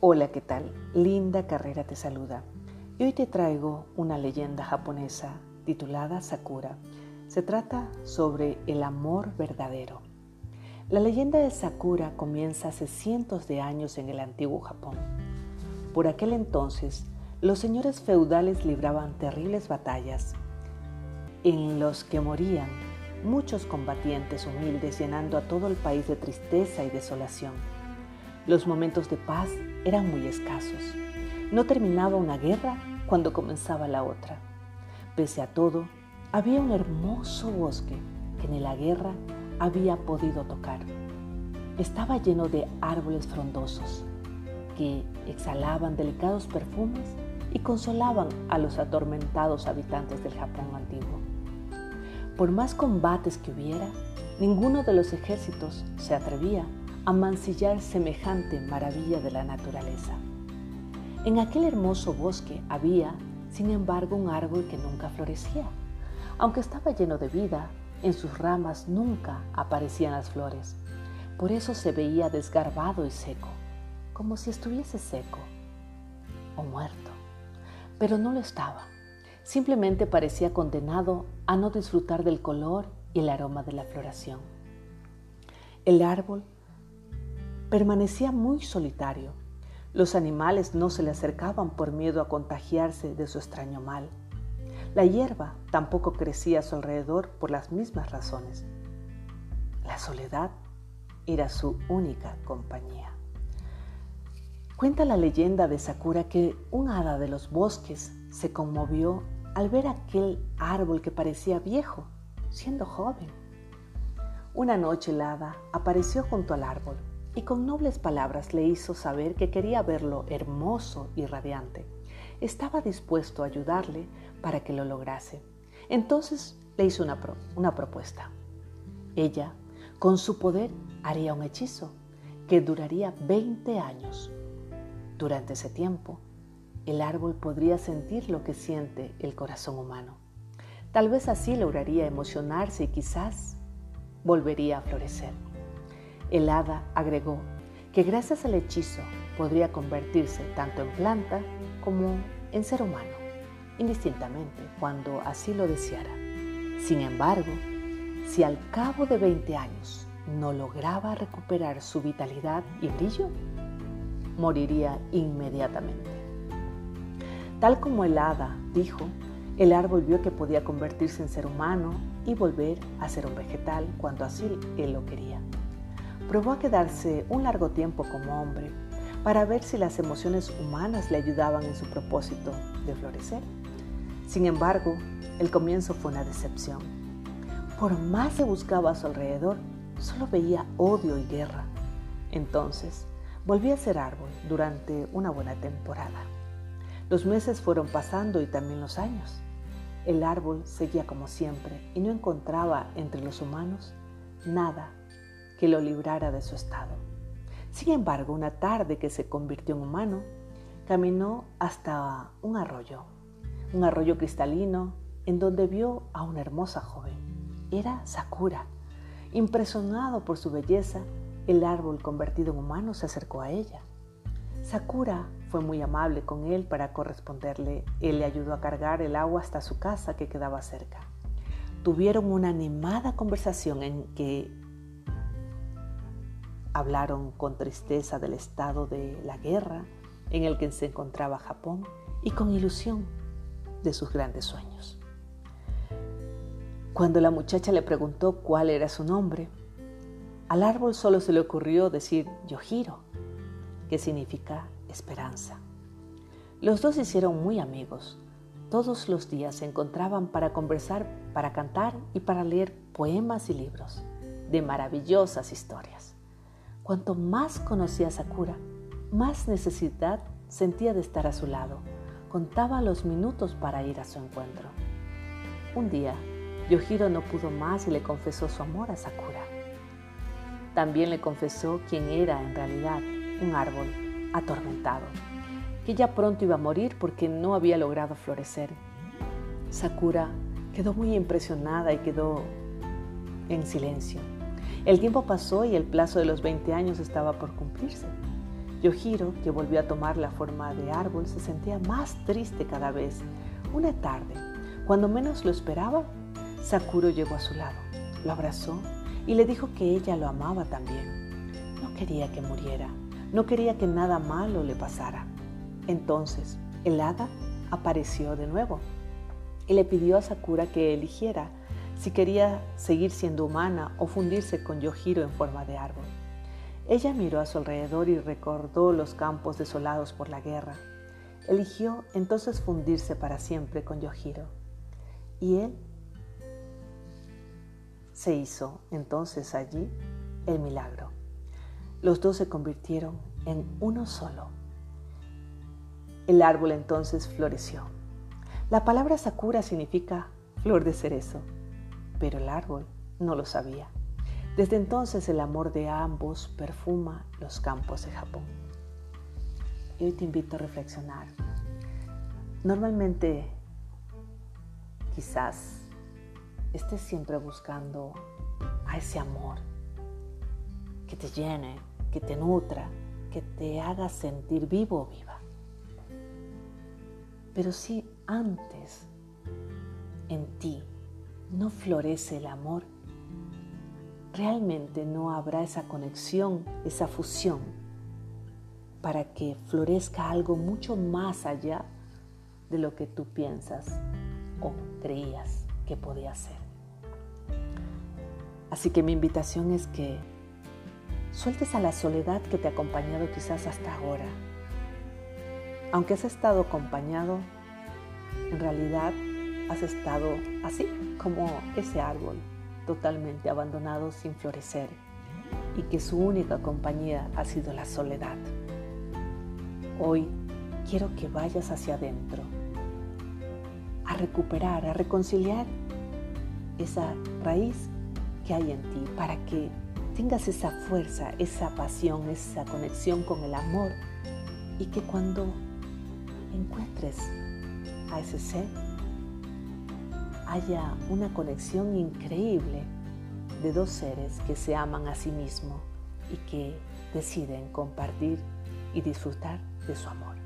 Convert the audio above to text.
Hola, ¿qué tal? Linda Carrera te saluda. Y hoy te traigo una leyenda japonesa titulada Sakura. Se trata sobre el amor verdadero. La leyenda de Sakura comienza hace cientos de años en el antiguo Japón. Por aquel entonces, los señores feudales libraban terribles batallas en los que morían muchos combatientes humildes llenando a todo el país de tristeza y desolación. Los momentos de paz eran muy escasos. No terminaba una guerra cuando comenzaba la otra. Pese a todo, había un hermoso bosque que ni la guerra había podido tocar. Estaba lleno de árboles frondosos que exhalaban delicados perfumes y consolaban a los atormentados habitantes del Japón antiguo. Por más combates que hubiera, ninguno de los ejércitos se atrevía a mancillar semejante maravilla de la naturaleza. En aquel hermoso bosque había, sin embargo, un árbol que nunca florecía. Aunque estaba lleno de vida, en sus ramas nunca aparecían las flores. Por eso se veía desgarbado y seco, como si estuviese seco o muerto. Pero no lo estaba. Simplemente parecía condenado a no disfrutar del color y el aroma de la floración. El árbol permanecía muy solitario. Los animales no se le acercaban por miedo a contagiarse de su extraño mal. La hierba tampoco crecía a su alrededor por las mismas razones. La soledad era su única compañía. Cuenta la leyenda de Sakura que un hada de los bosques se conmovió al ver aquel árbol que parecía viejo, siendo joven. Una noche el hada apareció junto al árbol y con nobles palabras le hizo saber que quería verlo hermoso y radiante. Estaba dispuesto a ayudarle para que lo lograse. Entonces le hizo una, una propuesta. Ella, con su poder, haría un hechizo que duraría 20 años. Durante ese tiempo, el árbol podría sentir lo que siente el corazón humano. Tal vez así lograría emocionarse y quizás volvería a florecer. El hada agregó que gracias al hechizo podría convertirse tanto en planta como en ser humano, indistintamente cuando así lo deseara. Sin embargo, si al cabo de 20 años no lograba recuperar su vitalidad y brillo, moriría inmediatamente. Tal como el hada dijo, el árbol vio que podía convertirse en ser humano y volver a ser un vegetal cuando así él lo quería. Probó a quedarse un largo tiempo como hombre para ver si las emociones humanas le ayudaban en su propósito de florecer. Sin embargo, el comienzo fue una decepción. Por más que buscaba a su alrededor, solo veía odio y guerra. Entonces, volví a ser árbol durante una buena temporada. Los meses fueron pasando y también los años. El árbol seguía como siempre y no encontraba entre los humanos nada que lo librara de su estado. Sin embargo, una tarde que se convirtió en humano, caminó hasta un arroyo, un arroyo cristalino en donde vio a una hermosa joven. Era Sakura. Impresionado por su belleza, el árbol convertido en humano se acercó a ella. Sakura fue muy amable con él para corresponderle. Él le ayudó a cargar el agua hasta su casa que quedaba cerca. Tuvieron una animada conversación en que hablaron con tristeza del estado de la guerra en el que se encontraba Japón y con ilusión de sus grandes sueños. Cuando la muchacha le preguntó cuál era su nombre, al árbol solo se le ocurrió decir Yojiro, que significa esperanza. Los dos se hicieron muy amigos. Todos los días se encontraban para conversar, para cantar y para leer poemas y libros de maravillosas historias. Cuanto más conocía a Sakura, más necesidad sentía de estar a su lado. Contaba los minutos para ir a su encuentro. Un día, Yohiro no pudo más y le confesó su amor a Sakura. También le confesó quién era en realidad, un árbol atormentado, que ya pronto iba a morir porque no había logrado florecer. Sakura quedó muy impresionada y quedó en silencio. El tiempo pasó y el plazo de los 20 años estaba por cumplirse. Yohiro, que volvió a tomar la forma de árbol, se sentía más triste cada vez. Una tarde, cuando menos lo esperaba, Sakuro llegó a su lado, lo abrazó y le dijo que ella lo amaba también. No quería que muriera, no quería que nada malo le pasara. Entonces, el hada apareció de nuevo y le pidió a Sakura que eligiera si quería seguir siendo humana o fundirse con Yohiro en forma de árbol. Ella miró a su alrededor y recordó los campos desolados por la guerra. Eligió entonces fundirse para siempre con Yohiro. Y él se hizo entonces allí el milagro. Los dos se convirtieron en uno solo. El árbol entonces floreció. La palabra Sakura significa flor de cerezo, pero el árbol no lo sabía. Desde entonces el amor de ambos perfuma los campos de Japón. Y hoy te invito a reflexionar. Normalmente, quizás estés siempre buscando a ese amor que te llene, que te nutra, que te haga sentir vivo o viva. Pero si antes en ti no florece el amor, realmente no habrá esa conexión, esa fusión, para que florezca algo mucho más allá de lo que tú piensas o creías que podía ser. Así que mi invitación es que sueltes a la soledad que te ha acompañado quizás hasta ahora. Aunque has estado acompañado, en realidad has estado así como ese árbol totalmente abandonado sin florecer y que su única compañía ha sido la soledad. Hoy quiero que vayas hacia adentro, a recuperar, a reconciliar esa raíz que hay en ti para que tengas esa fuerza, esa pasión, esa conexión con el amor y que cuando encuentres a ese ser, haya una conexión increíble de dos seres que se aman a sí mismos y que deciden compartir y disfrutar de su amor.